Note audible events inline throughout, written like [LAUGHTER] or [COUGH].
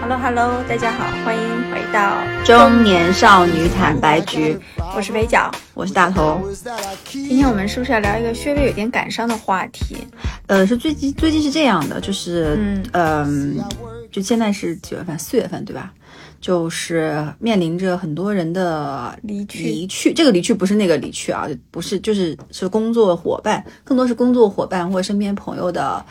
Hello Hello，大家好，欢迎回到中年少女坦白局，我是北角，我是大头。今天我们是不是要聊一个稍微有点感伤的话题？呃，是最近最近是这样的，就是嗯嗯，就现在是几月份？四月份对吧？就是面临着很多人的离去，离去。这个离去不是那个离去啊，不是，就是是工作伙伴，更多是工作伙伴或身边朋友的。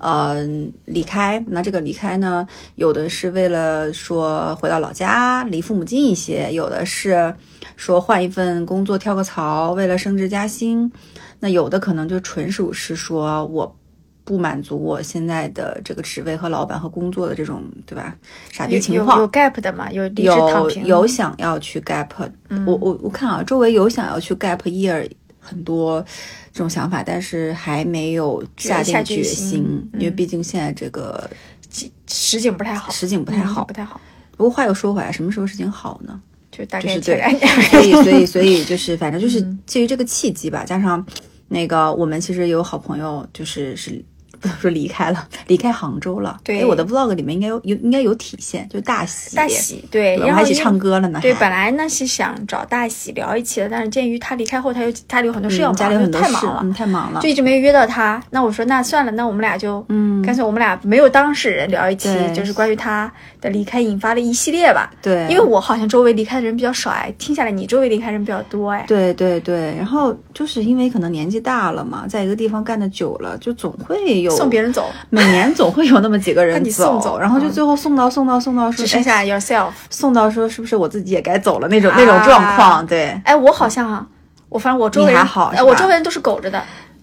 呃，离开，那这个离开呢，有的是为了说回到老家，离父母近一些；有的是说换一份工作，跳个槽，为了升职加薪；那有的可能就纯属是说我不满足我现在的这个职位和老板和工作的这种，对吧？傻逼情况有 gap 的嘛？有有有想要去 gap，我我我看啊，周围有想要去 gap year 很多。这种想法，但是还没有下定决心，因为毕竟现在这个实景不太好，实景不太好，不太好。不过话又说回来，什么时候事情好呢？就大概对，所以所以 [LAUGHS] 所以就是反正就是基于这个契机吧，加上那个我们其实有好朋友，就是是。不能说离开了，离开杭州了。对，我的 vlog 里面应该有有应该有体现，就大喜大喜。对，然后还一起唱歌了呢。对，本来呢是想找大喜聊一期的，但是鉴于他离开后，他又家里有很多事要忙，家里很多太忙了，太忙了，就一直没有约到他。那我说那算了，那我们俩就嗯，干脆我们俩没有当事人聊一期，就是关于他的离开引发的一系列吧。对，因为我好像周围离开的人比较少哎，听下来你周围离开人比较多哎。对对对，然后就是因为可能年纪大了嘛，在一个地方干的久了，就总会有送别人走。每年总会有那么几个人送走，然后就最后送到送到送到说只剩下 yourself，送到说是不是我自己也该走了那种那种状况？对，哎，我好像，啊我反正我周围还好，我周围人都是苟着的。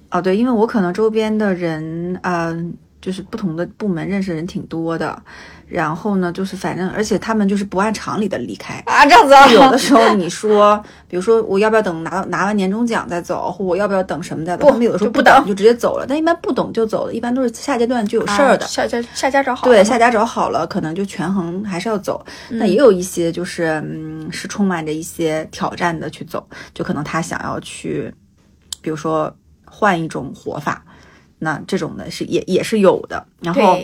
哦，对，因为我可能周边的人，嗯，就是不同的部门认识人挺多的。然后呢，就是反正，而且他们就是不按常理的离开啊，这样子啊。有的时候你说，比如说我要不要等拿拿完年终奖再走，或我要不要等什么再走？他们有的时候不等就直接走了，但一般不等就走了，一般都是下阶段就有事儿的。下家下家找好了对，下家找好了，可能就权衡还是要走。那也有一些就是嗯，是充满着一些挑战的去走，就可能他想要去，比如说换一种活法，那这种的是也也是有的。然后。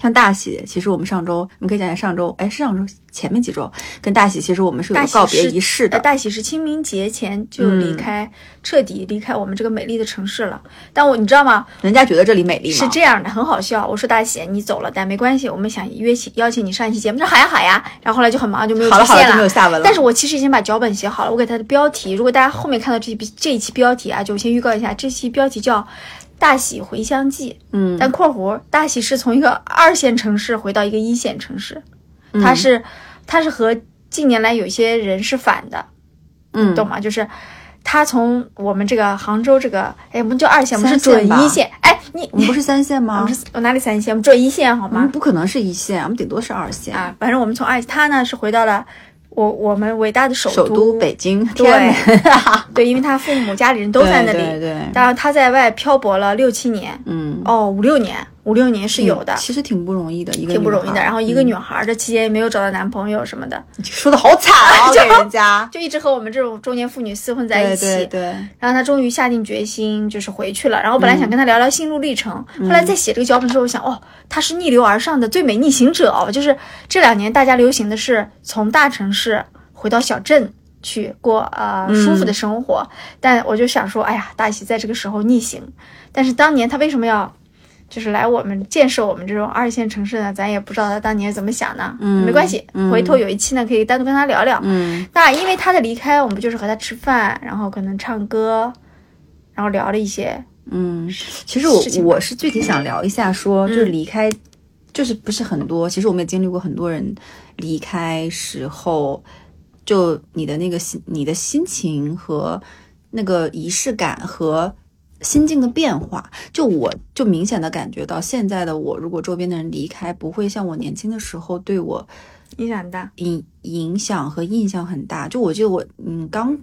像大喜，其实我们上周，你可以讲讲上周，哎，是上周前面几周跟大喜，其实我们是有个告别仪式的。大喜是清明节前就离开，彻底离开我们这个美丽的城市了。但我你知道吗？人家觉得这里美丽吗？是这样的，很好笑。我说大喜，你走了，但没关系，我们想约请邀请你上一期节目。他说好呀好呀。然后后来就很忙，就没有出现了，没有下文了。但是我其实已经把脚本写好了，我给他的标题，如果大家后面看到这这一期标题啊，就先预告一下，这期标题叫。大喜回乡记，嗯，但括弧大喜是从一个二线城市回到一个一线城市，他是他是和近年来有些人是反的，嗯，懂吗？就是他从我们这个杭州这个，哎，我们就二线，我们是准一线，哎，你我们不是三线吗？[LAUGHS] 我们是我哪里三线？我们准一线好吗？不可能是一线，我们顶多是二线啊。反正我们从二，他呢是回到了。我我们伟大的首都首都北京，对 [LAUGHS] 对，因为他父母家里人都在那里，对，然后他在外漂泊了六七年，嗯，哦，五六年。五六年是有的，其实挺不容易的，一个挺不容易的。然后一个女孩这期间也没有找到男朋友什么的，说的好惨啊，[LAUGHS] 给人家 [LAUGHS] 就一直和我们这种中年妇女厮混在一起。对对。然后她终于下定决心，就是回去了。然后本来想跟她聊聊心路历程，后来在写这个脚本的时候，我想，哦，她是逆流而上的最美逆行者哦，就是这两年大家流行的是从大城市回到小镇去过呃舒服的生活，但我就想说，哎呀，大喜在这个时候逆行，但是当年她为什么要？就是来我们建设我们这种二线城市呢，咱也不知道他当年怎么想的。嗯，没关系，回头有一期呢，可以单独跟他聊聊。嗯，那因为他的离开，我们就是和他吃饭，然后可能唱歌，然后聊了一些。嗯，其实我我是具体想聊一下，说就是离开，就是不是很多。其实我们也经历过很多人离开时候，就你的那个心，你的心情和那个仪式感和。心境的变化，就我就明显的感觉到，现在的我，如果周边的人离开，不会像我年轻的时候对我影响大，影影响和印象很大。就我记得我，嗯，刚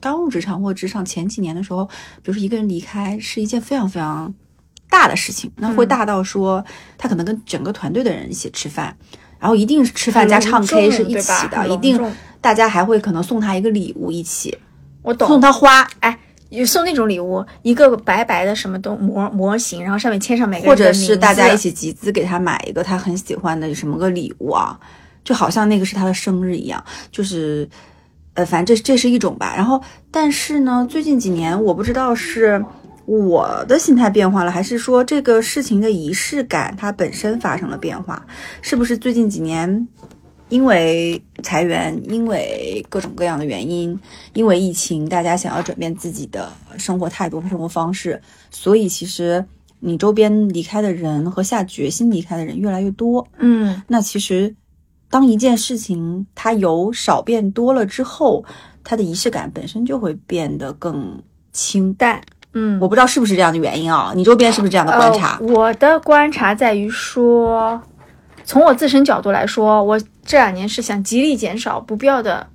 刚入职场或职场前几年的时候，比如说一个人离开，是一件非常非常大的事情，那会大到说他可能跟整个团队的人一起吃饭，然后一定是吃饭加唱 K 是一起的，一定大家还会可能送他一个礼物一起，我懂，送他花，哎。有送那种礼物，一个白白的什么东模模型，然后上面签上每个或人的名字，者是大家一起集资给他买一个他很喜欢的什么个礼物啊，就好像那个是他的生日一样，就是，呃，反正这这是一种吧。然后，但是呢，最近几年我不知道是我的心态变化了，还是说这个事情的仪式感它本身发生了变化，是不是最近几年？因为裁员，因为各种各样的原因，因为疫情，大家想要转变自己的生活态度和生活方式，所以其实你周边离开的人和下决心离开的人越来越多。嗯，那其实，当一件事情它由少变多了之后，它的仪式感本身就会变得更清淡。嗯，我不知道是不是这样的原因啊？你周边是不是这样的观察？呃。我的观察在于说，从我自身角度来说，我这两年是想极力减少不必要的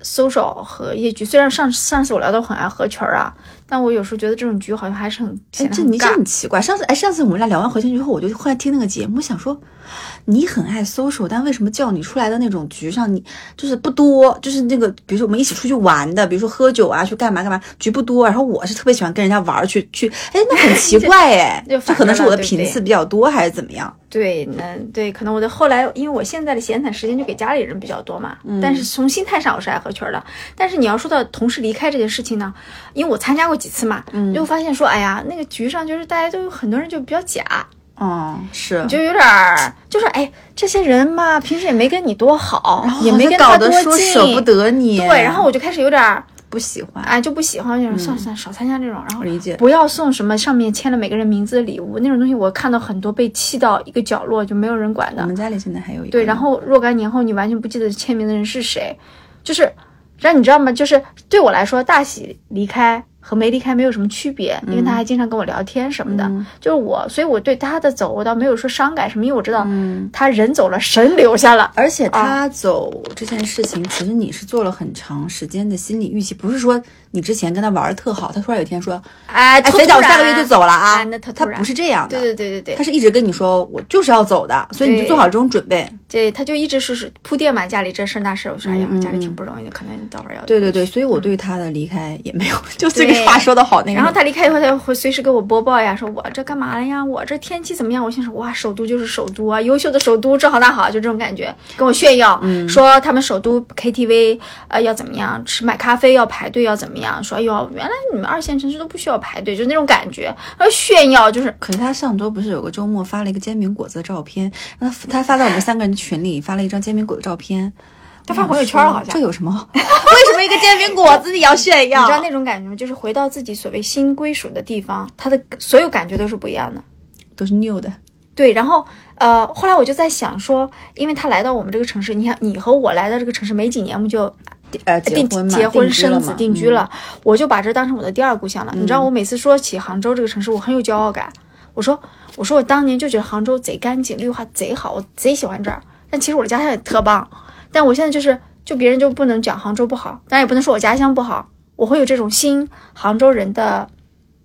搜索和业绩。虽然上上次我聊的很爱合群啊，但我有时候觉得这种局好像还是很哎，这你这。很奇怪。上次哎，上次我们俩聊完核心之后，我就后来听那个节目，想说你很爱 social，但为什么叫你出来的那种局上，你就是不多，就是那个比如说我们一起出去玩的，比如说喝酒啊，去干嘛干嘛，局不多。然后我是特别喜欢跟人家玩儿去去，哎，那很奇 [LAUGHS] 怪哎，就这可能是我的频次比较多还是怎么样？对，那对，可能我的后来，因为我现在的闲散时间就给家里人比较多嘛，嗯但是从心态上我是爱合群儿的。但是你要说到同事离开这件事情呢，因为我参加过几次嘛，嗯。就发现说，哎呀，那个局上就是大家都有很多人就比较假，嗯，是。你就有点儿，就是哎，这些人嘛，平时也没跟你多好，也没跟他多搞得说近，舍不得你，对，然后我就开始有点儿不喜欢，哎就不喜欢，就是算了算了，少参加这种，然后理解。不要送什么上面签了每个人名字的礼物那种东西，我看到很多被弃到一个角落就没有人管的。我。们家里现在还有一个，对，然后若干年后你完全不记得签名的人是谁，就是让你知道吗？就是对我来说，大喜离开和没离开没有什么区别，因为他还经常跟我聊天什么的。嗯就是我，所以我对他的走我倒没有说伤感什么，因为我知道嗯他人走了，神留下了。而且他走这件事情，其实你是做了很长时间的心理预期，不是说你之前跟他玩的特好，他突然有一天说，哎，哎，突肥仔，我下个月就走了啊哎，那他他不是这样的，对对对对对他是一直跟你说，我就是要走的，所以你就做好这种准备。对，他就一直是是铺垫嘛，家里这事儿那事儿，我说哎呀嗯，家里嗯挺不容易的，可能你到会儿要对对对，所以我对他的离开也没有，就这个话说的好那个。然后他离开以后，他会随时给我播报呀，说我这干嘛了呀？我这天气怎么样？我心说哇，首都就是首都啊，优秀的首都，这好那好，就这种感觉，跟我炫耀，嗯说他们首都 KTV 呃要怎么样，吃买咖啡要排队要怎么样？说哎呦，原来你们二线城市都不需要排队，就那种感觉，然后炫耀就是可是他上周不是有个周末发了一个煎饼果子的照片，他他发到我们三个人群里发了一张煎饼果子照片。[LAUGHS] 他发朋友圈了好像这有什么？[LAUGHS] 为什么一个煎饼果子你要炫耀？[LAUGHS] 你知道那种感觉吗？就是回到自己所谓新归属的地方，他的所有感觉都是不一样的。都是 new 的。对，然后呃，后来我就在想说，因为他来到我们这个城市，你看你和我来到这个城市没几年，我们就呃，定结婚生子定居了，我就把这当成我的第二故乡了。你知道，我每次说起杭州这个城市，我很有骄傲感。我说，我说我当年就觉得杭州贼干净，绿化贼好，我贼喜欢这儿。但其实我的家乡也特棒，但我现在就是，就别人就不能讲杭州不好，当然也不能说我家乡不好。我会有这种新杭州人的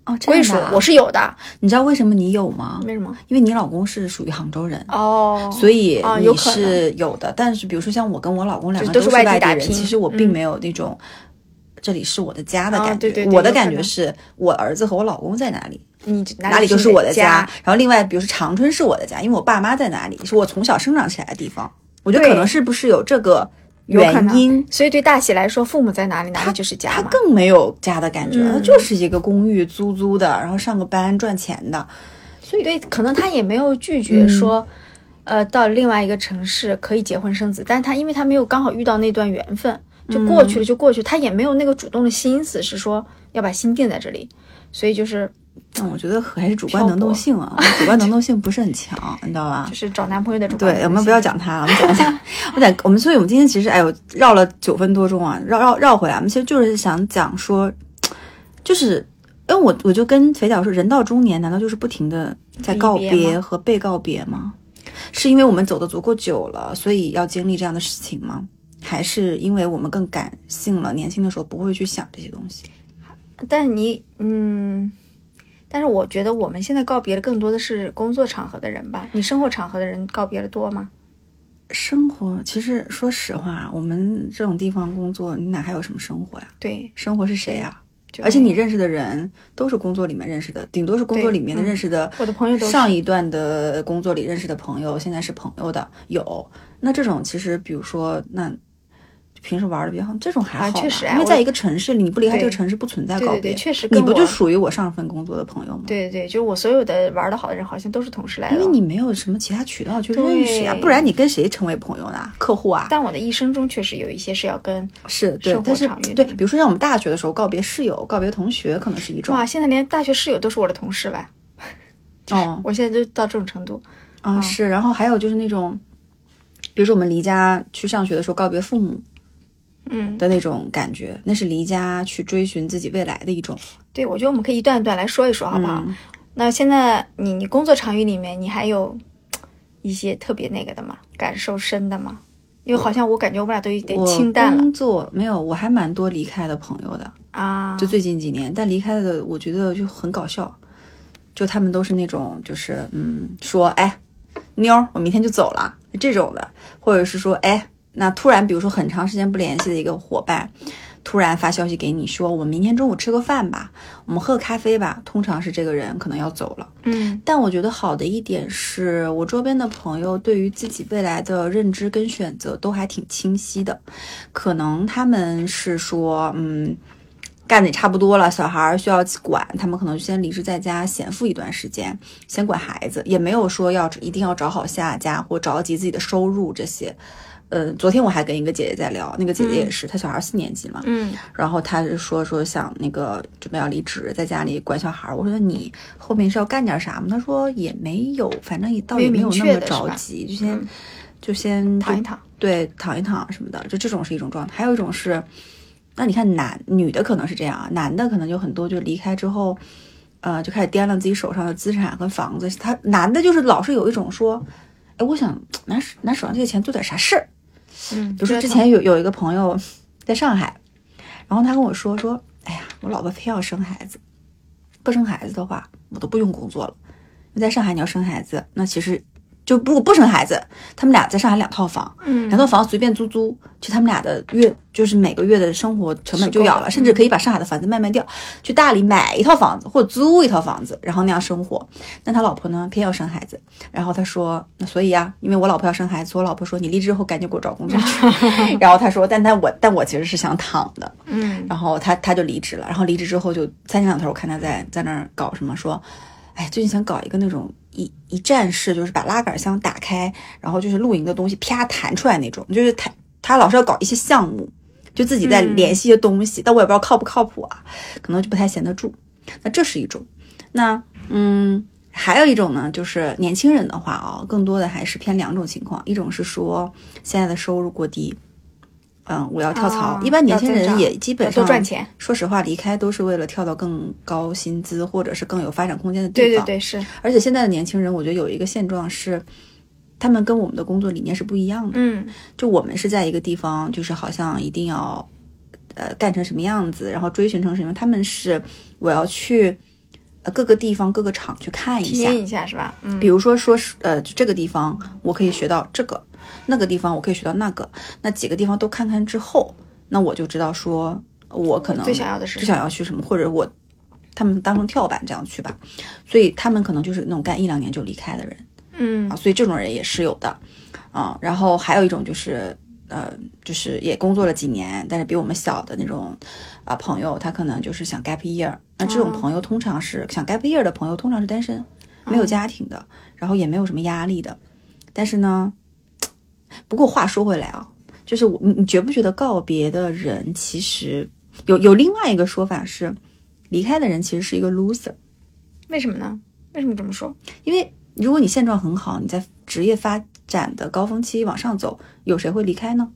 哦，这归属我是有的。你知道为什么你有吗？为什么？因为你老公是属于杭州人。哦，所以你是有的，但是比如说像我跟我老公两个都是是外地人，其实我并嗯没有那种、这里是我的家的啊感觉。对对对我的感觉是我儿子和我老公在哪里，你哪里就是我的家。然后另外，比如说长春是我的家，因为我爸妈在哪里，是我从小生长起来的地方。我觉得可能是不是有这个原因，所以对大喜来说，父母在哪里，哪里就是家他嘛。更没有家的感觉，嗯。他就是一个公寓租租的，然后上个班赚钱的。所以对，可能他也没有拒嗯绝说，呃，到另外一个城市可以结婚生子，但是他因为他没有刚好遇到那段缘分，就过嗯去了就过去，他也没有那个主动的心思是说要把心定在这里，所以就是但我觉得还是主观能动性啊，[LAUGHS] 主观能动性不是很强，你知道吧就？是找男朋友的主观对，我们不要讲他了，我们讲一下，我讲我们，所以我们今天其实哎呦绕了九分多钟啊，绕绕绕回来，我们其实就是想讲说，就是因为我我就跟肥脚说，人到中年难道就是不停的在告别和被告别吗？是因为我们走的足够久了，所以要经历这样的事情吗？还是因为我们更感性了，年轻的时候不会去想这些东西？但你嗯。但是我觉得我们现在告别的更多的是工作场合的人吧，你生活场合的人告别的多吗？生活其实说实话，我们这种地方工作，你哪还有什么生活呀？对，生活是谁呀？就而且你认识的人都是工作里面认识的，顶多是工作里面的认识的。我的朋友都上一段的工作里认识的朋友，现在是朋友的有。那这种其实，比如说，那平时玩的比较好，这种还好确实因为在一个城市里，你不离开这个城市，不存在告别。对对对，确实你不就属于我上份工作的朋友吗？对对对，就是我所有的玩的好的人，好像都是同事来的。因为你没有什么其他渠道去认识呀，对不然你跟谁成为朋友呢？客户啊，但我的一生中确实有一些是要跟是对但是对，比如说像我们大学的时候告别室友、告别同学，可能是一种哇，现在连大学室友都是我的同事吧？哦 [LAUGHS] 我现在就到这种程度。啊是，然后还有就是那种，比如说我们离家去上学的时候告别父母嗯，的那种感觉，那是离家去追寻自己未来的一种，对，我觉得我们可以一段一段来说一说，好不好？嗯那现在你你工作场域里面，你还有一些特别那个的吗？感受深的吗？因为好像我感觉我们俩都有点清淡了工作没有，我还蛮多离开的朋友的，啊。就最近几年，但离开的我觉得就很搞笑，就他们都是那种就是嗯说哎妞儿我明天就走了这种的，或者是说哎那突然比如说很长时间不联系的一个伙伴。突然发消息给你说，我们明天中午吃个饭吧，我们喝个咖啡吧。通常是这个人可能要走了，嗯但我觉得好的一点是我周边的朋友对于自己未来的认知跟选择都还挺清晰的，可能他们是说，嗯，干的也差不多了，小孩儿需要管，他们可能就先离职在家闲赋一段时间，先管孩子，也没有说要一定要找好下家或着急自己的收入这些。呃，昨天我还跟一个姐姐在聊，那个姐姐也是，她小孩四年级嘛，嗯然后她是说说想那个准备要离职，在家里管小孩儿。我说那你后面是要干点啥吗？她说也没有，反正也倒也没有那么着急，就先、嗯就先躺一躺。对，躺一躺什么的，就这种是一种状态。还有一种是，那你看男女的可能是这样啊，男的可能就很多就离开之后，呃，就开始掂量自己手上的资产和房子。他男的就是老是有一种说，哎，我想拿拿手上这个钱做点啥事儿。嗯，比如说之前有有一个朋友在上海，然后他跟我说说，哎呀，我老婆非要生孩子，不生孩子的话，我都不用工作了。因为在上海你要生孩子，那其实就不不生孩子，他们俩在上海两套房，嗯两套房随便租租，就他们俩的月就是每个月的生活成本就有了，了甚至可以把上海的房子卖卖掉，去大理买一套房子或者租一套房子，然后那样生活。但他老婆呢，偏要生孩子，然后他说，那所以呀、因为我老婆要生孩子，我老婆说你离职后赶紧给我找工作去。[LAUGHS] 然后他说，但但我但我其实是想躺的，嗯然后他他就离职了，然后离职之后就三天两头我看他在在那儿搞什么说，哎，最近想搞一个那种一一站式，就是把拉杆箱打开，然后就是露营的东西啪弹出来那种，就是他他老是要搞一些项目，就自己在联系一些东西，但我也不知道靠不靠谱啊，可能就不太闲得住。那这是一种，那嗯。还有一种呢，就是年轻人的话啊，更多的还是偏两种情况，一种是说现在的收入过低，嗯，我要跳槽。啊一般年轻人也基本要上多赚钱。说实话，离开都是为了跳到更高薪资或者是更有发展空间的地方。对对对，是，而且现在的年轻人，我觉得有一个现状是，他们跟我们的工作理念是不一样的。嗯就我们是在一个地方，就是好像一定要，呃，干成什么样子，然后追寻成什么。他们是我要去，呃，各个地方各个厂去看一下体验，一下是吧？嗯比如说说是呃这个地方我可以学到这个，那个地方我可以学到那个，那几个地方都看看之后，那我就知道说我可能最想要的是最想要去什么，或者我他们当成跳板这样去吧，所以他们可能就是那种干一两年就离开的人。嗯。啊，所以这种人也是有的。啊。然后还有一种就是呃，就是也工作了几年，但是比我们小的那种啊朋友，他可能就是想 gap year。那这种哦。朋友通常是想 gap year 的朋友，通常是单身，没有家庭的，然后也没有什么压力的。但是呢，不过话说回来啊，就是我你你觉不觉得告别的人其实有有另外一个说法是，离开的人其实是一个 loser，为什么呢？为什么这么说？因为如果你现状很好，你在职业发展的高峰期往上走，有谁会离开呢？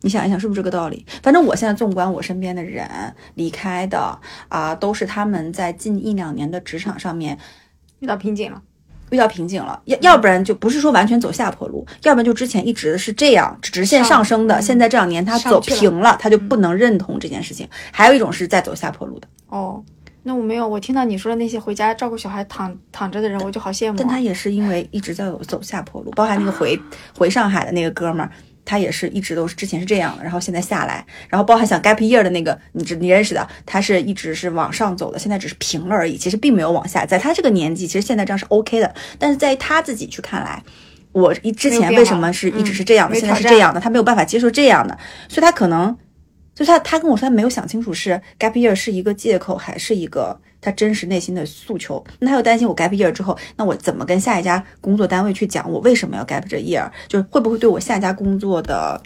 你想一想，是不是这个道理？反正我现在纵观我身边的人离开的啊、都是他们在近一两年的职场上面遇到瓶颈了。遇到瓶颈了，要要不然就不是说完全走下坡路，要不然就之前一直是这样直线上升的，现在这两年他走平了，他就不能认同这件事情。还有一种是在走下坡路的，哦，那我没有，我听到你说的那些回家照顾小孩躺躺着的人，我就好羡慕啊。但他也是因为一直在走走下坡路，包含那个回回上海的那个哥们儿，他也是一直都是之前是这样的，然后现在下来，然后包含像 gap year 的那个，你知你认识的，他是一直是往上走的，现在只是平了而已，其实并没有往下。在他这个年纪，其实现在这样是 OK 的，但是在他自己去看来，我一之前为什么是一直是这样的，现在是这样的，他没有办法接受这样的，所以他可能就他他跟我说他没有想清楚是 gap year 是一个借口还是一个。他真实内心的诉求，那他又担心我 gap year 之后，那我怎么跟下一家工作单位去讲我为什么要 gap 这 year，就是会不会对我下一家工作的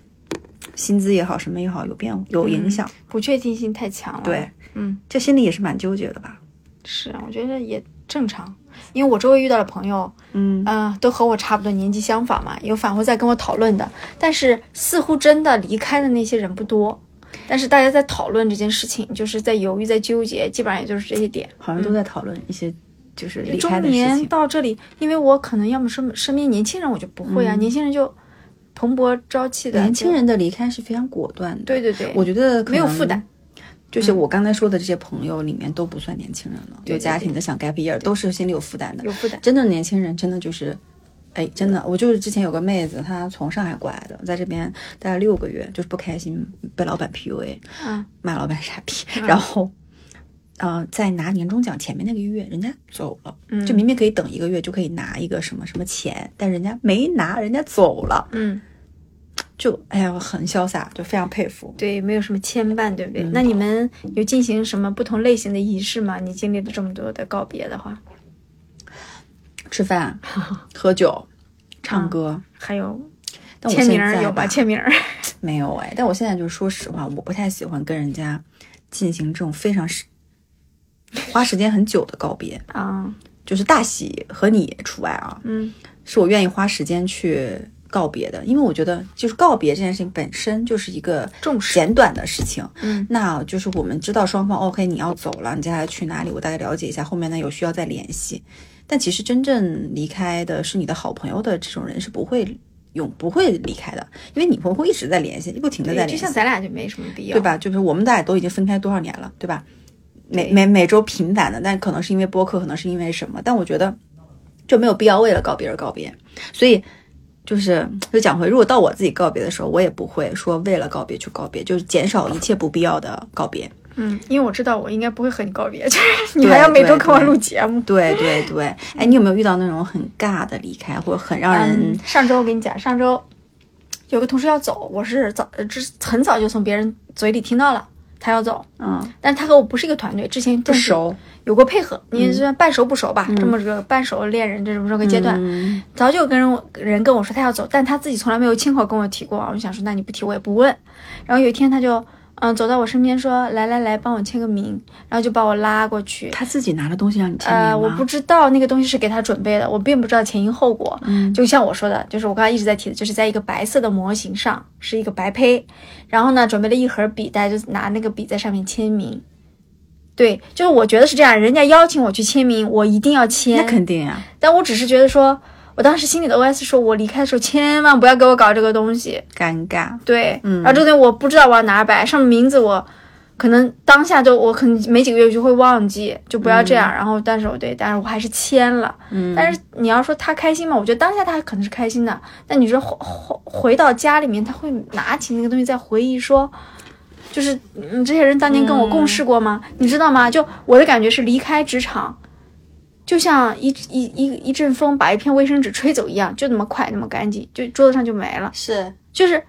薪资也好，什么也好有变有影响？不确定性太强了。对，嗯，这心里也是蛮纠结的吧？是啊，我觉得也正常，因为我周围遇到的朋友，嗯嗯，都和我差不多年纪相仿嘛，有反复在跟我讨论的，但是似乎真的离开的那些人不多。但是大家在讨论这件事情，就是在犹豫、在纠结，基本上也就是这些点，好像都在讨论一些就是离开中的事年。到这里，因为我可能要么身身边年轻人我就不会啊，年轻人就蓬勃朝气的，嗯年轻人的离开是非常果断的。对对对，我觉得没有负担。就是我刚才说的这些朋友里面都不算年轻人了，对有家庭的想 gap year 都是心里有负担的。有负担。真的年轻人真的就是，哎，真的，我就是之前有个妹子，她从上海过来的，在这边待了六个月，就是不开心，被老板 PUA，啊，骂老板傻逼，然后，呃，在拿年终奖前面那个月，人家走了，嗯就明明可以等一个月就可以拿一个什么什么钱，但人家没拿，人家走了，嗯，就哎呀，很潇洒，就非常佩服。对，没有什么牵绊，对不嗯对？那你们有进行什么不同类型的仪式吗？你经历了这么多的告别的话，吃饭、喝酒、唱歌，还有但我签名儿有吧？签名儿，[LAUGHS] 没有哎，但我现在就是说实话，我不太喜欢跟人家进行这种非常时花时间很久的告别，啊，就是大喜和你除外啊，嗯。是我愿意花时间去告别的，因为我觉得就是告别这件事情本身就是一个重视简短的事情，嗯，那就是我们知道双方 OK 你要走了，你接下来去哪里，我大概了解一下，后面呢有需要再联系，但其实真正离开的是你的好朋友的这种人是不会永不会离开的，因为你们会一直在联系，不停的在，就联系，就像咱俩就没什么必要，对？吧？就是我们俩都已经分开多少年了，对吧？每每每周频繁的，但可能是因为播客，可能是因为什么？但我觉得就没有必要为了告别而告别。所以就是就讲回，如果到我自己告别的时候，我也不会说为了告别去告别，就是减少一切不必要的告别。嗯，因为我知道我应该不会和你告别，[LAUGHS] 就是你还要每周跟我录节目。对对对，哎，你有没有遇到那种很尬的离开，或者很让人、嗯，上周我跟你讲，上周有个同事要走，我是早呃之很早就从别人嘴里听到了他要走，嗯。但是他和我不是一个团队，之前不熟，有过配合，你算半熟不熟吧，这么个半熟恋人这种这个阶段，嗯。早就跟人人跟我说他要走，但他自己从来没有亲口跟我提过，我就想说，那你不提我也不问。然后有一天他就嗯走到我身边说，来来来，帮我签个名，然后就把我拉过去。他自己拿了东西让你签？呃，我不知道那个东西是给他准备的，我并不知道前因后果。嗯就像我说的，就是我刚才一直在提的，就是在一个白色的模型上是一个白胚，然后呢准备了一盒笔袋，就拿那个笔在上面签名。对，就是我觉得是这样，人家邀请我去签名，我一定要签。那肯定啊，但我只是觉得说，我当时心里的 OS 说，我离开的时候千万不要给我搞这个东西。尴尬。对，嗯然后这个东西我不知道我要哪儿摆，上面名字我可能当下就我可能没几个月就会忘记，就不要这样。然后，但是我对，但是我还是签了。嗯，但是你要说他开心吗？我觉得当下他可能是开心的，但你说回回回到家里面，他会拿起那个东西再回忆说。就是嗯，这些人当年跟我共事过吗？你知道吗？就我的感觉是离开职场，就像一一一一阵风把一片卫生纸吹走一样，就那么快，那么干净，就桌子上就没了。是就是，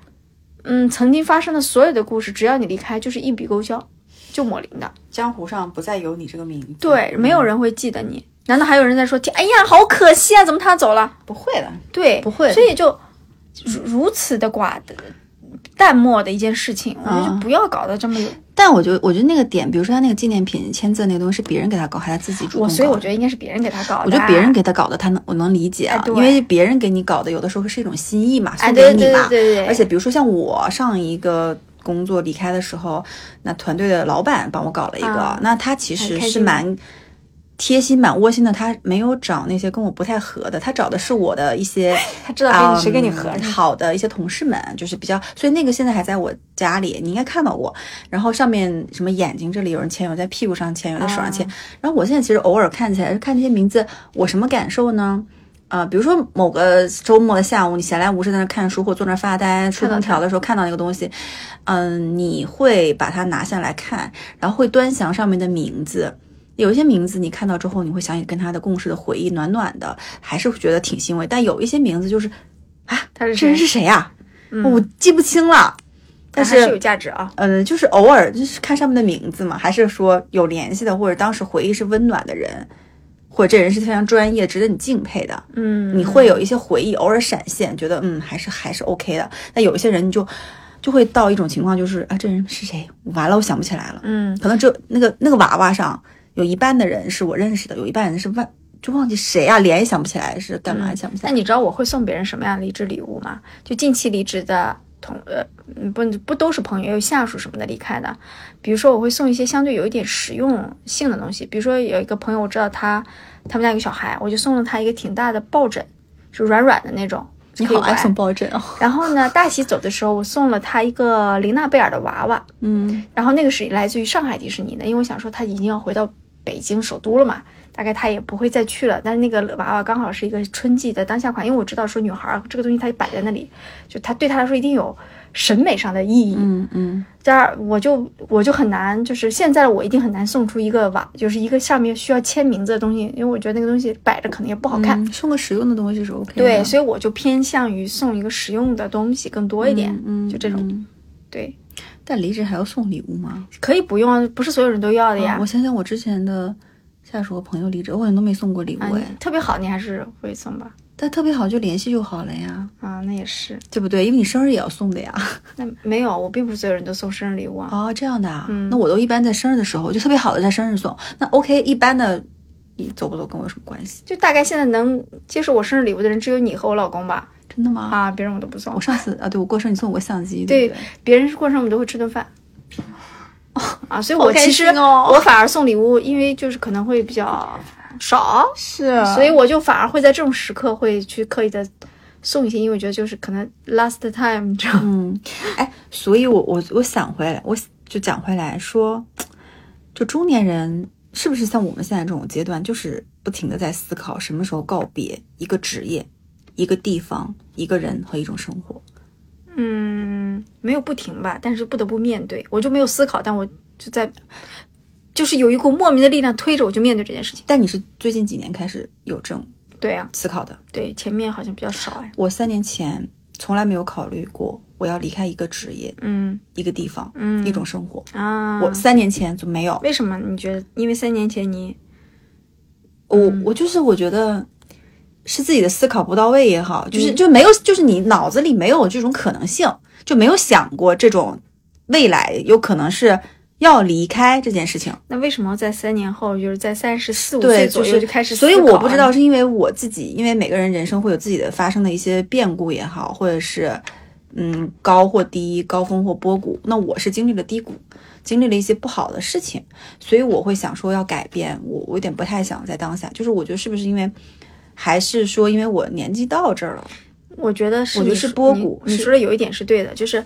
嗯，曾经发生的所有的故事，只要你离开，就是一笔勾销，就抹零的。江湖上不再有你这个名字。对，没有人会记得你。难道还有人在说，天，哎呀，好可惜啊，怎么他走了？不会的，对，不会所以就如如此的寡的淡漠的一件事情，我觉得就啊不要搞得这么有。但我觉得，我觉得那个点，比如说他那个纪念品签字那个东西是别人给他搞，还是他自己主动搞？我所以我觉得应该是别人给他搞的。我觉得别人给他搞的，他能我能理解啊哎，因为别人给你搞的，有的时候是一种心意嘛，哎，送对给你嘛。对对对对，而且比如说像我上一个工作离开的时候，那团队的老板帮我搞了一个，啊那他其实是蛮贴心、蛮窝心的。他没有找那些跟我不太合的，他找的是我的一些 [LAUGHS] 他知道跟你谁跟你合嗯好的一些同事们，就是比较，所以那个现在还在我家里，你应该看到过。然后上面什么眼睛这里有人签，有在屁股上签，有在手上签。啊然后我现在其实偶尔看起来看这些名字，我什么感受呢？呃，比如说某个周末的下午，你闲来无事在那看书或坐那发呆、吹空调的时候看到那个东西，[LAUGHS] 嗯，你会把它拿下来看，然后会端详上面的名字。有一些名字你看到之后，你会想起跟他的共事的回忆，暖暖的，还是觉得挺欣慰。但有一些名字就是啊，他是这人是谁呀、嗯我记不清了。但是还是有价值啊。嗯，就是偶尔就是看上面的名字嘛，还是说有联系的，或者当时回忆是温暖的人，或者这人是非常专业、值得你敬佩的，嗯，你会有一些回忆偶尔闪现，觉得嗯还是还是 OK 的。那有一些人你就就会到一种情况，就是啊这人是谁？完了，我想不起来了。嗯，可能只有那个那个娃娃上有一半的人是我认识的，有一半人是忘就忘记谁啊，脸也想不起来是干嘛，想不起来。那你知道我会送别人什么样的离职礼物吗？就近期离职的同呃，嗯不不都是朋友，也有下属什么的离开的。比如说，我会送一些相对有一点实用性的东西。比如说，有一个朋友，我知道他他们家有个小孩，我就送了他一个挺大的抱枕，就软软的那种。可以玩。你好爱送抱枕哦，然后呢，大喜走的时候，我送了他一个玲娜贝尔的娃娃，嗯。然后那个是来自于上海迪士尼的，因为我想说他已经要回到北京首都了嘛，大概他也不会再去了。但是那个娃娃刚好是一个春季的当下款，因为我知道说女孩儿这个东西它摆在那里，就他对她来说一定有审美上的意义。嗯嗯，这样我就我就很难，就是现在我一定很难送出一个娃，就是一个上面需要签名字的东西，因为我觉得那个东西摆着可能也不好看。嗯送个实用的东西是 OK 的。对，所以我就偏向于送一个实用的东西更多一点，嗯，就这种。嗯对，但离职还要送礼物吗？可以不用啊，不是所有人都要的呀。啊我想想，我之前的下属和朋友离职，我好像都没送过礼物啊，哎。你特别好，你还是会送吧？但特别好，就联系就好了呀，啊，那也是。对不对？因为你生日也要送的呀。[LAUGHS] 那没有，我并不是所有人都送生日礼物啊。哦，这样的啊。嗯那我都一般在生日的时候，就特别好的在生日送。那 OK，一般的，你走不走跟我有什么关系？就大概现在能接受我生日礼物的人只有你和我老公吧？真的吗？啊，别人我都不送我。上次啊，对我过生日你送我个相机，对？别人过生日我们都会吃顿饭。[LAUGHS] 啊，所以我其实哦我反而送礼物，因为就是可能会比较少，是所以我就反而会在这种时刻会去刻意的送一些，因为我觉得就是可能 last time 你知道吗？嗯，哎，所以我我我想回来，我就讲回来说，就中年人是不是像我们现在这种阶段，就是不停的在思考什么时候告别一个职业、一个地方、一个人和一种生活？嗯，没有不停吧，但是不得不面对。我就没有思考，但我就在，就是有一股莫名的力量推着我就面对这件事情。但你是最近几年开始有这种对啊，思考的？对，前面好像比较少哎。我三年前从来没有考虑过我要离开一个职业、嗯一个地方、嗯一种生活。啊，我三年前就没有，为什么你觉得？因为三年前你我嗯我就是我觉得是自己的思考不到位也好，嗯就是就没有，就是你脑子里没有这种可能性，就没有想过这种未来有可能是要离开这件事情。那为什么在三年后，就是在三十四五，岁左就是右就开始思所以我不知道是因为我自己，因为每个人人生会有自己的发生的一些变故也好，或者是嗯高或低、高峰或波谷。那我是经历了低谷，经历了一些不好的事情，所以我会想说要改变。我我有点不太想在当下，就是我觉得是不是因为，还是说因为我年纪到这儿了？我觉得是我觉得是波谷是你说的有一点是对的，就是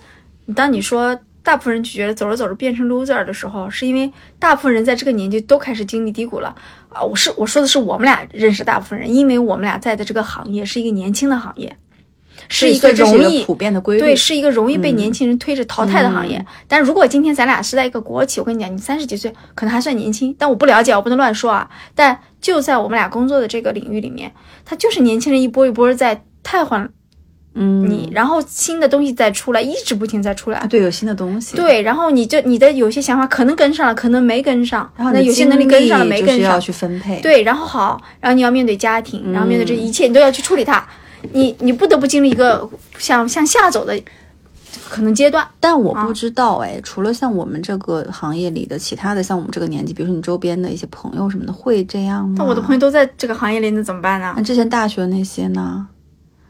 当你说大部分人就觉得走着走着变成 loser 的时候，是因为大部分人在这个年纪都开始经历低谷了啊。我是我说的是我们俩认识大部分人，因为我们俩在的这个行业是一个年轻的行业，是一个容易普遍的规律。对，是一个容易被嗯年轻人推着淘汰的行业。但如果今天咱俩是在一个国企，我跟你讲，你三十几岁可能还算年轻，但我不了解，我不能乱说啊。但就在我们俩工作的这个领域里面，他就是年轻人一波一波在太换嗯，你，然后新的东西再出来，一直不停在出来啊，。对，有新的东西。，对，然后你就你的有些想法可能跟上了，可能没跟上，然后你那有些能力跟上了没跟上，就是要去分配。，对，然后好，然后你要面对家庭，然后面对嗯这一切，你都要去处理它，你你不得不经历一个向向下走的可能阶段。但我啊不知道哎，除了像我们这个行业里的其他的，像我们这个年纪，比如说你周边的一些朋友什么的，会这样吗？那我的朋友都在这个行业里，那怎么办呢那？之前大学那些呢？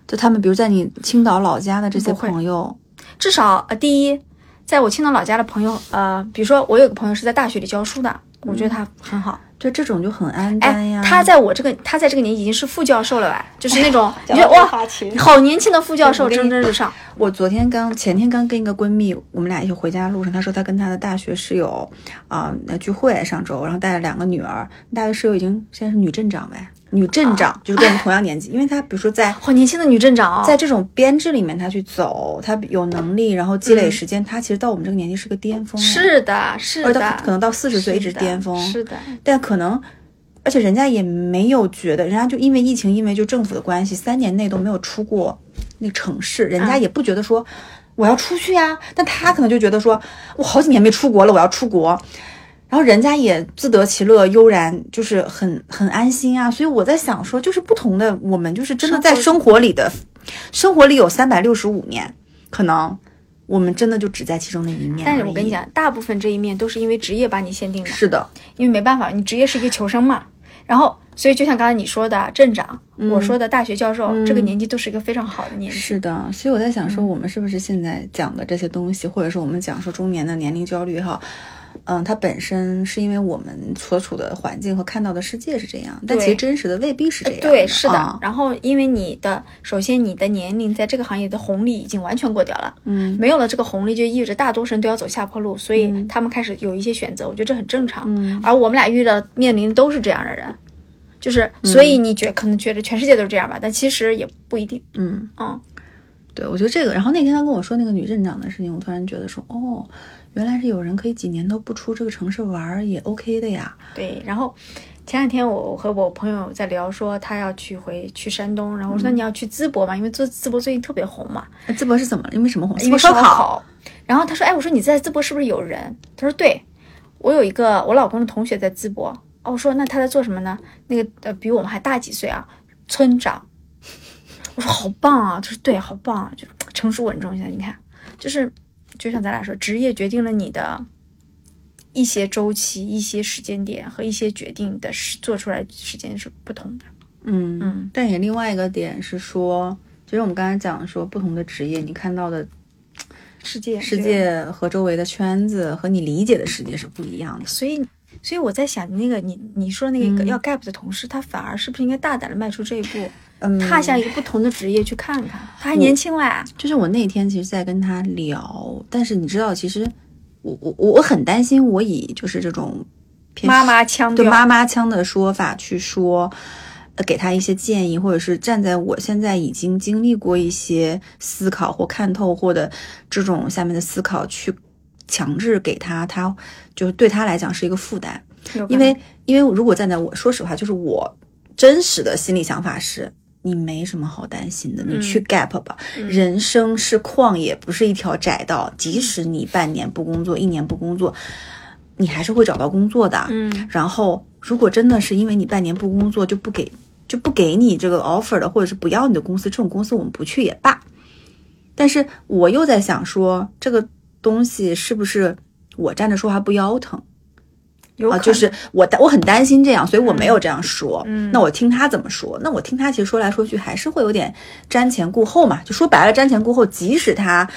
就他们，比如在你青岛老家的这些朋友，至少呃，第一，在我青岛老家的朋友，呃，比如说我有个朋友是在大学里教书的，我觉得他很好。就这种就很安单哎呀。，他在我这个他在这个年已经是副教授了吧？[LAUGHS] 就是那种 [LAUGHS] 你觉得哇，好年轻的副教授，蒸蒸日上。[LAUGHS] 我昨天刚前天刚跟一个闺蜜，我们俩一起回家的路上，她说她跟她的大学室友啊、呃聚会上周，然后带了两个女儿，大学室友已经现在是女镇长呗，女镇长，就是跟我们同样年纪，[LAUGHS] 因为她比如说在好年轻的女镇长哦，在这种编制里面，她去走，她有能力，然后积累时间，她其实到我们这个年纪是个巅峰。是的，是的，可能到四十岁一直巅峰。是的，但可能，而且人家也没有觉得，人家就因为疫情，因为就政府的关系，三年内都没有出过那城市，人家也不觉得说我要出去呀。但她可能就觉得说，我好几年没出国了，我要出国。然后人家也自得其乐，悠然，就是很很安心啊。所以我在想说，就是不同的我们，就是真的在生活里的，生活里有三百六十五年，可能我们真的就只在其中的一面。但是我跟你讲，大部分这一面都是因为职业把你限定的。是的，因为没办法，你职业是一个求生嘛。然后，所以就像刚才你说的镇长，我说的大学教授，这个年纪都是一个非常好的年纪。是的，所以我在想说，我们是不是现在讲的这些东西，或者是我们讲说中年的年龄焦虑哈？嗯，它本身是因为我们所处的环境和看到的世界是这样，但其实真实的未必是这样。对，是的。然后，因为你的首先你的年龄在这个行业的红利已经完全过掉了，嗯，没有了这个红利，就意味着大多数人都要走下坡路，所以他们开始有一些选择。我觉得这很正常。嗯，而我们俩遇到面临的都是这样的人，就是所以你觉可能觉得全世界都是这样吧，但其实也不一定。嗯嗯，对，我觉得这个。然后那天他跟我说那个女镇长的事情，我突然觉得说，哦。原来是有人可以几年都不出这个城市玩也 OK 的呀。对，然后前两天我和我朋友在聊，说他要去回去山东，然后我说你要去淄博嘛，因为淄淄博最近特别红嘛。淄博是怎么了？因为什么红？因为烧烤。然后他说，哎，我说你在淄博是不是有人？他说，对我有一个我老公的同学在淄博。哦，我说那他在做什么呢？那个呃比我们还大几岁啊，村长。我说好棒啊，他说对，好棒啊，就成熟稳重一下，你看，就是。就像咱俩说，职业决定了你的一些周期、一些时间点和一些决定的时做出来时间是不同的。嗯嗯。但也另外一个点是说，其实我们刚才讲说，不同的职业，你看到的世界、世界和周围的圈子和你理解的世界是不一样的。所以，所以我在想，那个你你说那个要 gap 的同事，他反而是不是应该大胆的迈出这一步？踏向一个不同的职业去看看，他还年轻嘞。就是我那天其实，在跟他聊，但是你知道，其实我我我很担心，我以就是这种妈妈腔对妈妈腔的说法去说，呃，给他一些建议，或者是站在我现在已经经历过一些思考或看透或者这种下面的思考去强制给他，他就是对他来讲是一个负担。因为因为如果站在我说实话，就是我真实的心理想法是。你没什么好担心的，你去 gap 吧。人生是旷野，不是一条窄道。即使你半年不工作，一年不工作，你还是会找到工作的。嗯。然后，如果真的是因为你半年不工作就不给就不给你这个 offer 的，或者是不要你的公司，这种公司我们不去也罢。但是我又在想说，这个东西是不是我站着说话不腰疼？啊，就是我我很担心这样，所以我没有这样说。嗯，那我听他怎么说？那我听他其实说来说去还是会有点瞻前顾后嘛。就说白了，瞻前顾后。即使他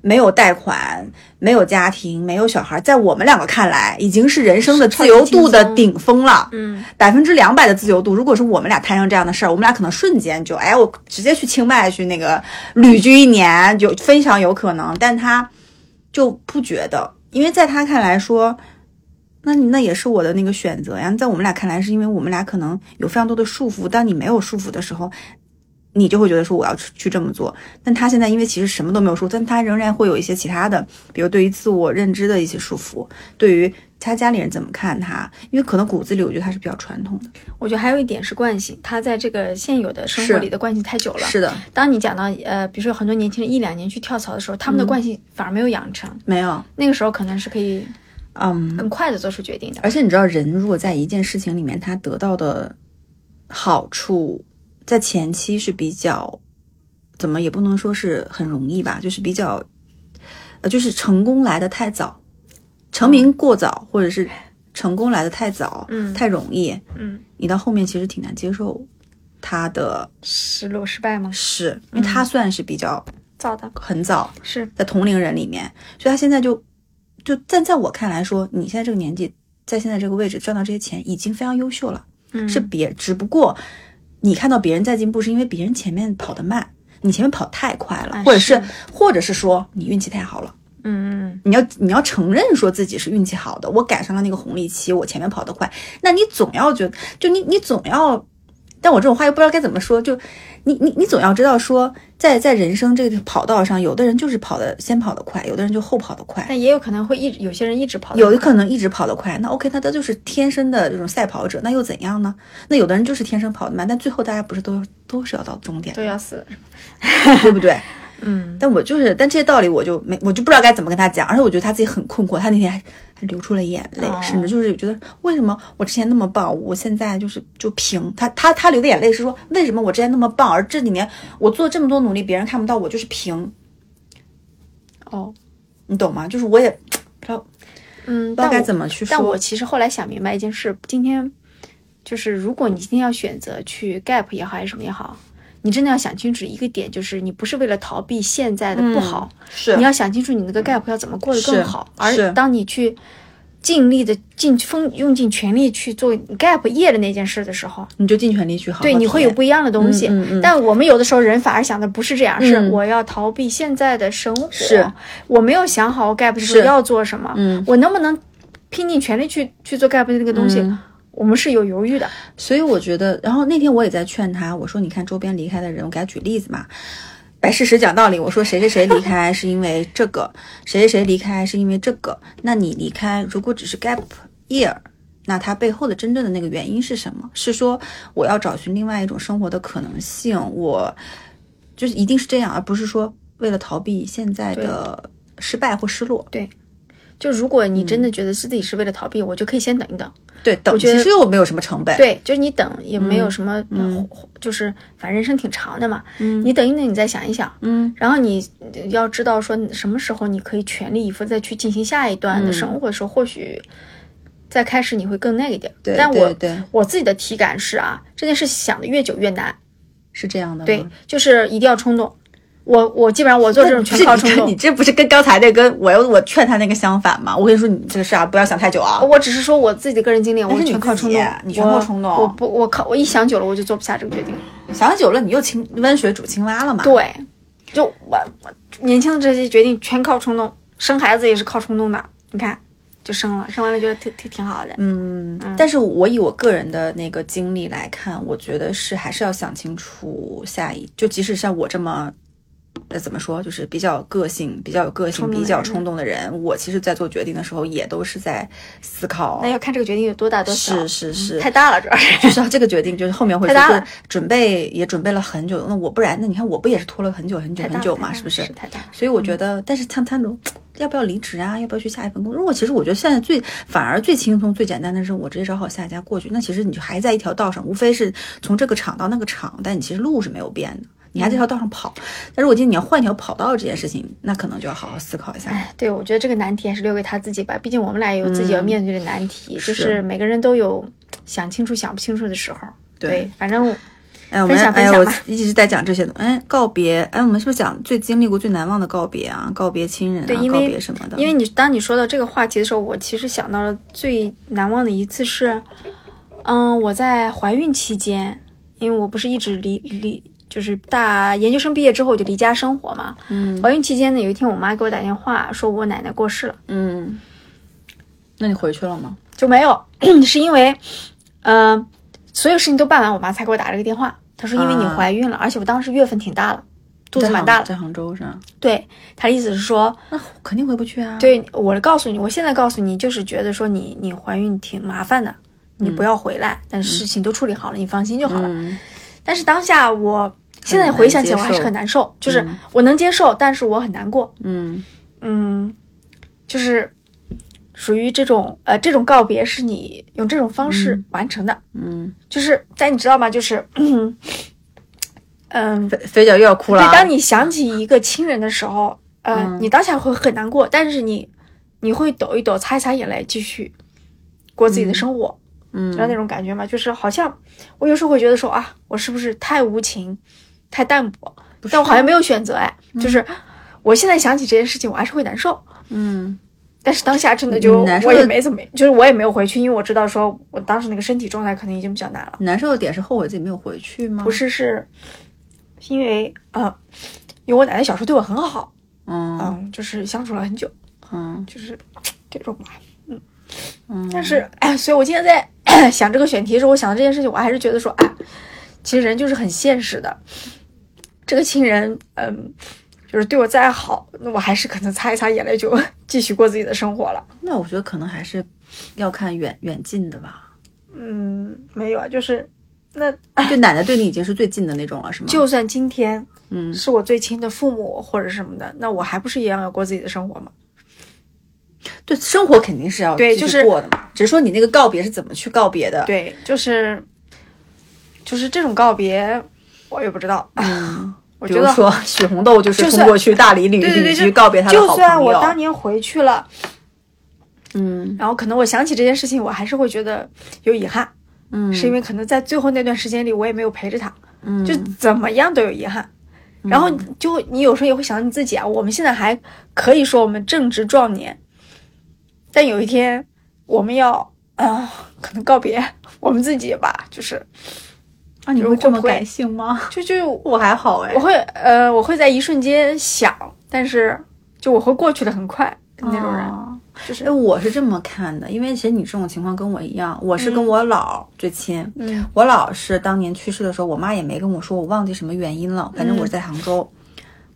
没有贷款、没有家庭、没有小孩，在我们两个看来，已经是人生的自由度的顶峰了。嗯，百分之两百的自由度。如果是我们俩摊上这样的事儿，我们俩可能瞬间就哎，我直接去清迈去那个旅居一年，就非常有可能。但他就不觉得，因为在他看来说。那你那也是我的那个选择呀，在我们俩看来，是因为我们俩可能有非常多的束缚。当你没有束缚的时候，你就会觉得说我要去这么做。但他现在因为其实什么都没有束缚，但他仍然会有一些其他的，比如对于自我认知的一些束缚，对于他家里人怎么看他，因为可能骨子里我觉得他是比较传统的。我觉得还有一点是惯性，他在这个现有的生活里的惯性太久了。是的。当你讲到呃，比如说很多年轻人一两年去跳槽的时候，他们的惯性反而没有养成。没有。那个时候可能是可以。嗯，很快的做出决定的。而且你知道，人如果在一件事情里面，他得到的好处，在前期是比较，怎么也不能说是很容易吧，就是比较，呃，就是成功来的太早，成名过早，或者是成功来的太早，嗯，太容易，嗯，你到后面其实挺难接受他的失落、失败吗？是因为他算是比较早的，很早，是在同龄人里面，所以他现在就。就但在我看来说，你现在这个年纪，在现在这个位置赚到这些钱已经非常优秀了。嗯，是别，只不过你看到别人在进步，是因为别人前面跑得慢，你前面跑太快了，或者是，或者是说你运气太好了。嗯嗯，你要你要承认说自己是运气好的，我赶上了那个红利期，我前面跑得快，那你总要觉得，就你你总要但我这种话又不知道该怎么说，就你你你总要知道说，在在人生这个跑道上，有的人就是跑的先跑得快，有的人就后跑得快，但也有可能会一直有些人一直跑得有的可能一直跑得快，那 OK，那他就是天生的这种赛跑者，那又怎样呢？那有的人就是天生跑得慢，但最后大家不是都都是要到终点都要死。[LAUGHS] 对不对？嗯，但我就是，但这些道理我就没，我就不知道该怎么跟他讲，而且我觉得他自己很困惑，他那天还还流出了眼泪，哦甚至就是觉得为什么我之前那么棒，我现在就是就平，他他他流的眼泪是说为什么我之前那么棒，而这几年我做这么多努力，别人看不到我就是平，哦，你懂吗？就是我也不知道嗯，不知道该怎么去说，但我其实后来想明白一件事，今天就是如果你今天要选择去 gap 也好还是什么也好，你真的要想清楚一个点，就是你不是为了逃避现在的不好，是。你要想清楚你那个 gap 要怎么过得更好。而当你去尽力的尽风用尽全力去做 gap 业的那件事的时候，你就尽全力去好好对，你会有不一样的东西。嗯嗯嗯。但我们有的时候人反而想的不是这样，是嗯。我要逃避现在的生活，是。我没有想好 gap 是。要做什么，嗯。我能不能拼尽全力去去做 gap 的那个东西，嗯我们是有犹豫的。所以我觉得，然后那天我也在劝他，我说你看周边离开的人，我给他举例子嘛，摆事实讲道理。我说谁谁谁离开是因为这个，谁谁谁离开是因为这个。那你离开如果只是 gap year，那它背后的真正的那个原因是什么？是说我要找寻另外一种生活的可能性，我就是一定是这样，而不是说为了逃避现在的失败或失落。就如果你真的觉得自己是为了逃避，我就可以先等一等。对，等觉得其实又没有什么成本。对，就是你等也没有什么，嗯，就是反正人生挺长的嘛，嗯，你等一等，你再想一想，嗯，然后你要知道说什么时候你可以全力以赴再去进行下一段的生活的时候，或许再开始你会更那个一点。对但我对对我自己的体感是啊，这件事想的越久越难，是这样的。对，就是一定要冲动。我我基本上我做这种全靠冲动你你。这不是跟刚才那跟我我劝他那个相反吗？我跟你说，你这个事啊，不要想太久啊。我只是说我自己的个人经历，我是你全靠冲动，你全靠冲动我不，我靠，我一想久了，我就做不下这个决定。想久了，你又清温水煮青蛙了嘛？对，就我我年轻的这些决定全靠冲动，生孩子也是靠冲动的。你看，就生了，生完了觉得挺挺挺好的。嗯，但是我以我个人的那个经历来看，我觉得是还是要想清楚下一，就即使像我这么。呃，怎么说？就是比较个性、比较有个性、比较冲动的人，我其实，在做决定的时候，也都是在思考那。要看这个决定有多大多小，是是是，太大了，主要是。就是要这个决定，就是后面会说准备也准备了很久，那我不然，那你看我不也是拖了很久很久很久嘛，是不是？是太大了所以我觉得，但是像他那种要不要离职啊，要不要去下一份工作？如果其实我觉得现在最反而最轻松、最简单的是，我直接找好下一家过去。那其实你就还在一条道上，无非是从这个厂到那个厂，但你其实路是没有变的。你还在这条道上跑，但如果今天你要换一条跑道这件事情，那可能就要好好思考一下。哎，对，我觉得这个难题还是留给他自己吧。毕竟我们俩也有自己要面对的难题，就是是每个人都有想清楚、想不清楚的时候。对反正哎，我们哎，我分享吧一直在讲这些东西。哎，告别，哎，我们是不是讲最经历过最难忘的告别啊？告别亲人啊，告别什么的？因为你当你说到这个话题的时候，我其实想到了最难忘的一次是，嗯，我在怀孕期间，因为我不是一直离离。就是大研究生毕业之后我就离家生活嘛，嗯怀孕期间呢，有一天我妈给我打电话说我奶奶过世了，嗯，那你回去了吗？就没有，[CLEARS THROAT] 是因为，呃，所有事情都办完，我妈才给我打了个电话。她说因为你啊怀孕了，而且我当时月份挺大了，肚子蛮大的。在杭州是吧？对，她的意思是说，那肯定回不去啊。，对我告诉你，我现在告诉你，就是觉得说你你怀孕挺麻烦的，你不要回来，但是事情都处理好了，你放心就好了。嗯但是当下我现在回想起来，我还是很难受，就是我能接受，但是我很难过。嗯嗯，就是属于这种呃，这种告别是你用这种方式完成的，嗯，就是但你知道吗？就是嗯嗯，肥肥脚又要哭了对，啊。当你想起一个亲人的时候，呃，嗯你当下会很难过，但是你你会抖一抖，擦一擦眼泪，继续过自己的生活。嗯知道那种感觉吗？就是好像我有时候会觉得说啊，我是不是太无情、太淡薄？但我好像没有选择哎，就是我现在想起这件事情，我还是会难受。嗯但是当下真的就我也没怎么，就是我也没有回去，因为我知道说我当时那个身体状态可能已经比较难了。难受的点是后悔自己没有回去吗？不，是，是因为呃，因为我奶奶小时候对我很好，嗯嗯，就是相处了很久，嗯就是这种吧。嗯，但是，哎，所以我今天在想这个选题的时候，我想到这件事情，我还是觉得说，哎，其实人就是很现实的。这个亲人，嗯，就是对我再好，那我还是可能擦一擦眼泪就继续过自己的生活了。那我觉得可能还是要看远远近的吧。嗯，没有啊，就是那 [LAUGHS] 就奶奶对你已经是最近的那种了，是吗？就算今天嗯是我最亲的父母或者什么的，那我还不是一样要过自己的生活吗？对，生活肯定是要对就是过的嘛，只是说你那个告别是怎么去告别的。对，就是就是这种告别，我也不知道。嗯，我觉得比如说许红豆就是就算通过去大理旅居告别他的就好朋友。算我当年回去了，嗯然后可能我想起这件事情，我还是会觉得有遗憾，嗯，是因为可能在最后那段时间里，我也没有陪着他，嗯就怎么样都有遗憾。然后就你有时候也会想你自己啊，我们现在还可以说我们正值壮年，但有一天我们要啊、呃可能告别我们自己吧，就是啊，你会这么感性吗？[LAUGHS] 就就 [LAUGHS] 我还好哎我，会呃，我会在一瞬间想，但是就我会过去的很快那种人，哦就是哎，我是这么看的，因为其实你这种情况跟我一样，我是跟我姥最亲。嗯我姥是当年去世的时候，我妈也没跟我说，我忘记什么原因了。反正嗯我是在杭州，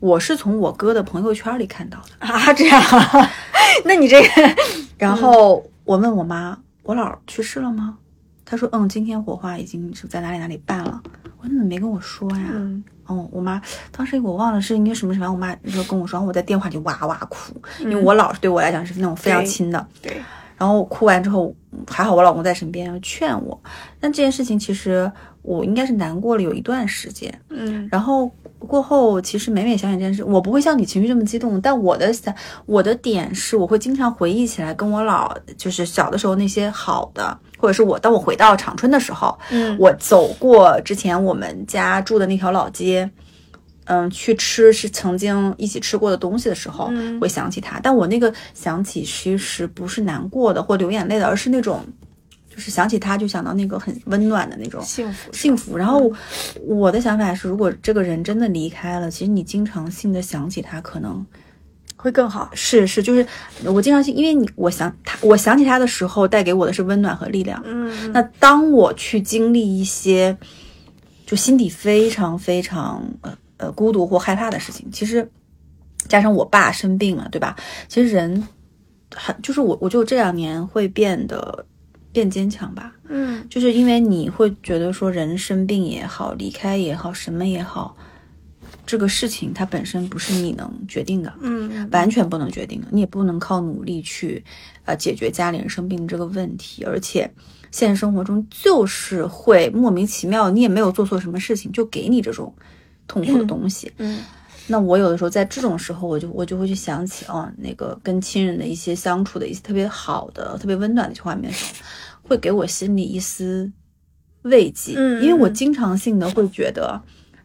我是从我哥的朋友圈里看到的。啊这样啊，[LAUGHS] 那你这个然后我问我妈，我姥去世了吗？她说，嗯，今天火化已经是在哪里哪里办了。我说你怎么没跟我说呀？嗯哦，我妈当时我忘了是因为什么什么，我妈就跟我说，然后我在电话里哇哇哭，因为我姥是对我来讲是那种非常亲的。对，然后我哭完之后，还好我老公在身边劝我。但这件事情其实我应该是难过了有一段时间。嗯然后过后，其实每每想起这件事，我不会像你情绪这么激动，但我的想我的点是，我会经常回忆起来跟我老就是小的时候那些好的，或者是我当我回到长春的时候，嗯我走过之前我们家住的那条老街，嗯，去吃是曾经一起吃过的东西的时候，嗯会想起他。但我那个想起其实不是难过的或流眼泪的，而是那种就是想起他就想到那个很温暖的那种幸福幸福。然后我的想法是，如果这个人真的离开了，其实你经常性的想起他，可能会更好。是是，就是我经常性，因为你我想他，我想起他的时候，带给我的是温暖和力量。嗯那当我去经历一些就心底非常非常呃呃孤独或害怕的事情，其实加上我爸生病了，对吧？其实人很就是我，我就这两年会变得变坚强吧，嗯。就是因为你会觉得说人生病也好，离开也好，什么也好，这个事情它本身不是你能决定的，嗯完全不能决定的，你也不能靠努力去呃解决家里人生病这个问题，而且现实生活中就是会莫名其妙，你也没有做错什么事情，就给你这种痛苦的东西。嗯。那我有的时候在这种时候，我就我就会去想起啊，那个跟亲人的一些相处的一些特别好的、特别温暖的一些画面的时候，会给我心里一丝慰藉。嗯因为我嗯经常性的会觉得，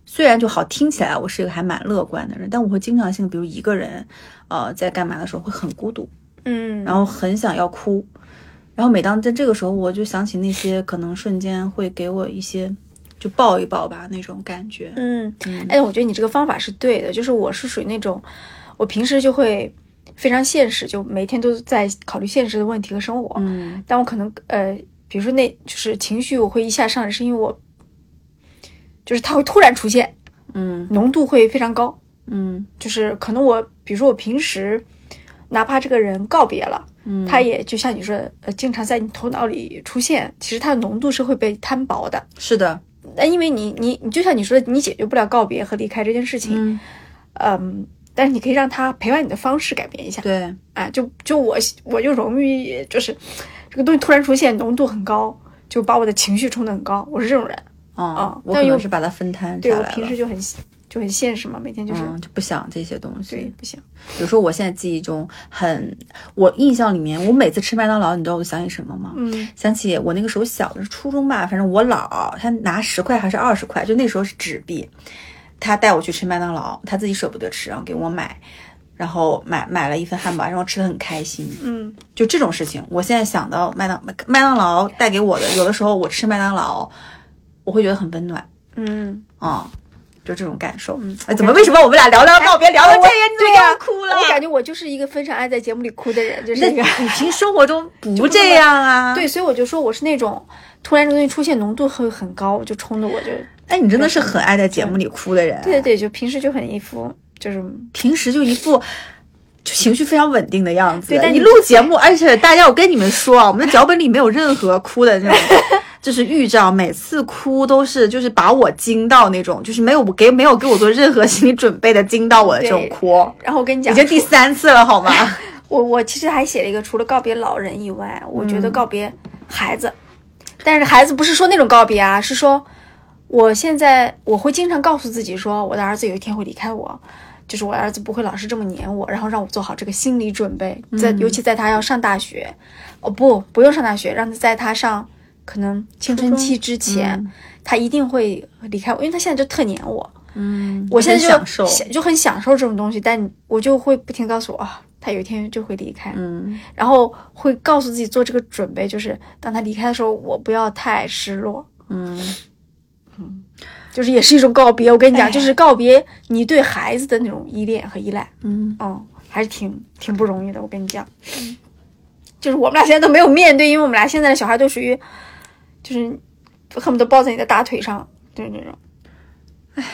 虽然就好听起来我是一个还蛮乐观的人，但我会经常性，比如一个人，呃，在干嘛的时候会很孤独，嗯，然后很想要哭，然后每当在这个时候，我就想起那些可能瞬间会给我一些就抱一抱吧那种感觉。嗯嗯，哎，我觉得你这个方法是对的，就是我是属于那种，我平时就会非常现实，就每天都在考虑现实的问题和生活。嗯但我可能呃，比如说那就是情绪我会一下上来，是因为我就是它会突然出现，嗯浓度会非常高，嗯就是可能我比如说我平时哪怕这个人告别了，嗯，他也就像你说，呃，经常在你头脑里出现，其实它的浓度是会被摊薄的。是的，那因为你你你就像你说的，你解决不了告别和离开这件事情，嗯，嗯，但是你可以让他陪伴你的方式改变一下，对，啊，就就我我就容易就是这个东西突然出现，浓度很高，就把我的情绪冲得很高，我是这种人，哦啊，我可能是把它分摊对我下来了。平时就很就很现实嘛，每天就是、嗯，就不想这些东西。对不行，比如说，我现在记忆中很，我印象里面，我每次吃麦当劳，你知道我想起什么吗？嗯想起我那个时候小的初中吧，反正我姥她拿十块还是二十块，就那时候是纸币，她带我去吃麦当劳，他自己舍不得吃，然后给我买，然后买买了一份汉堡，然后吃的很开心。嗯就这种事情，我现在想到麦当麦当劳带给我的，有的时候我吃麦当劳，我会觉得很温暖嗯，啊、就这种感受。嗯哎，怎么为什么我们俩聊聊告别聊到这我个，你怎么又哭了？我感觉我就是一个非常爱在节目里哭的人，就是那。你平时生活中 [LAUGHS] 不这样啊？对，所以我就说我是那种突然这个东西出现浓度会很高，就冲的我就哎，你真的是很爱在节目里哭的人。对对对，就平时就很一副就是平时就一副就情绪非常稳定的样子。对但你你录节目，而且大家，我跟你们说啊，我们的脚本里没有任何哭的那种。[LAUGHS] 就是预兆，每次哭都是就是把我惊到那种，就是没有给没有给我做任何 [LAUGHS] 心理准备的惊到我的这种哭，然后我跟你讲，已经第三次了好吗？[LAUGHS] 我我其实还写了一个，除了告别老人以外，我觉得告别孩子，但是孩子不是说那种告别啊，是说我现在我会经常告诉自己说，我的儿子有一天会离开我，就是我的儿子不会老是这么黏我，然后让我做好这个心理准备，在、尤其在他要上大学，哦不不用上大学，让他在他上可能青春期之前，他一定会离开我，因为他现在就特黏我，嗯，我现在就享受，就很享受这种东西，但我就会不停告诉我啊，他有一天就会离开，嗯。然后会告诉自己做这个准备，就是当他离开的时候，我不要太失落，嗯。嗯，就是也是一种告别。我跟你讲，哎就是告别你对孩子的那种依恋和依赖，嗯。嗯，还是挺挺不容易的。我跟你讲，就是我们俩现在都没有面对，因为我们俩现在的小孩都属于，就是恨不得抱在你的大腿上，就是那种，哎呀，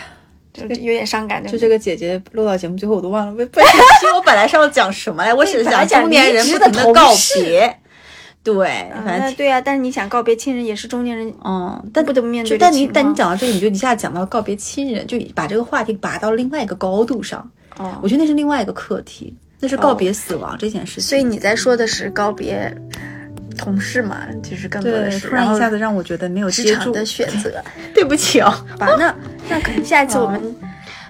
就是有点伤感。就这个姐姐录到节目最后我都忘了，其实我本来是要讲什么来，我是 [LAUGHS] 讲中年人不停的告别，[LAUGHS] 对，嗯反正那对啊，但是你想告别亲人，也是中年人嗯，但不得不面对的但你但你讲到这个，你就一下讲到告别亲人，就把这个话题拔到另外一个高度上，哦我觉得那是另外一个课题，那是告别死亡这件事情。所以你在说的是告别同事嘛，就是更多的，是突然一下子让我觉得没有接住，职场的选择，[LAUGHS] 对不起哦。好 [LAUGHS] 吧？那那可能下一次我们，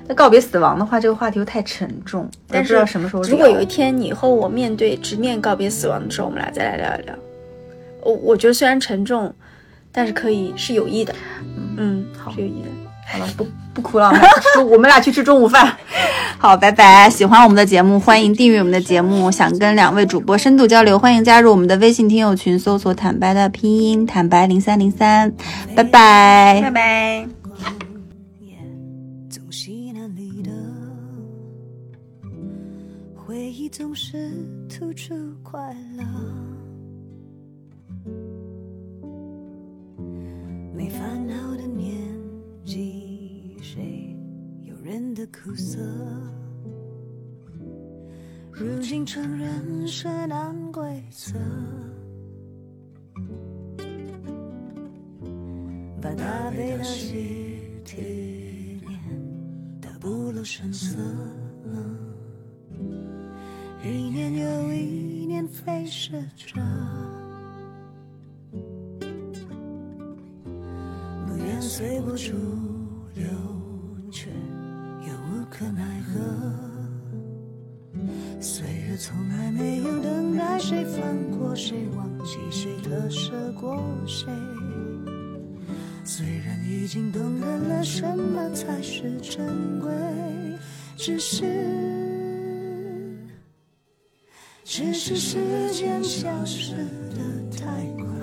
那告别死亡的话，这个话题又太沉重，但是不知道什么时候。如果有一天你和我面对直面告别死亡的时候，我们俩再来聊一聊。我我觉得虽然沉重，但是可以是有益的，嗯，好是有益的。好了，不不哭了，我们俩去吃 [LAUGHS] 我们俩去吃中午饭。[LAUGHS] 好，拜拜！喜欢我们的节目，欢迎订阅我们的节目。想跟两位主播深度交流，欢迎加入我们的微信听友群，搜索“坦白”的拼音“坦白零三零三”。拜拜，拜拜。苦涩？如今承认是难规则，把大悲的喜体面的不露声色。一年又一年飞逝着，不愿随波逐珍贵，只是，只是时间消失的太快，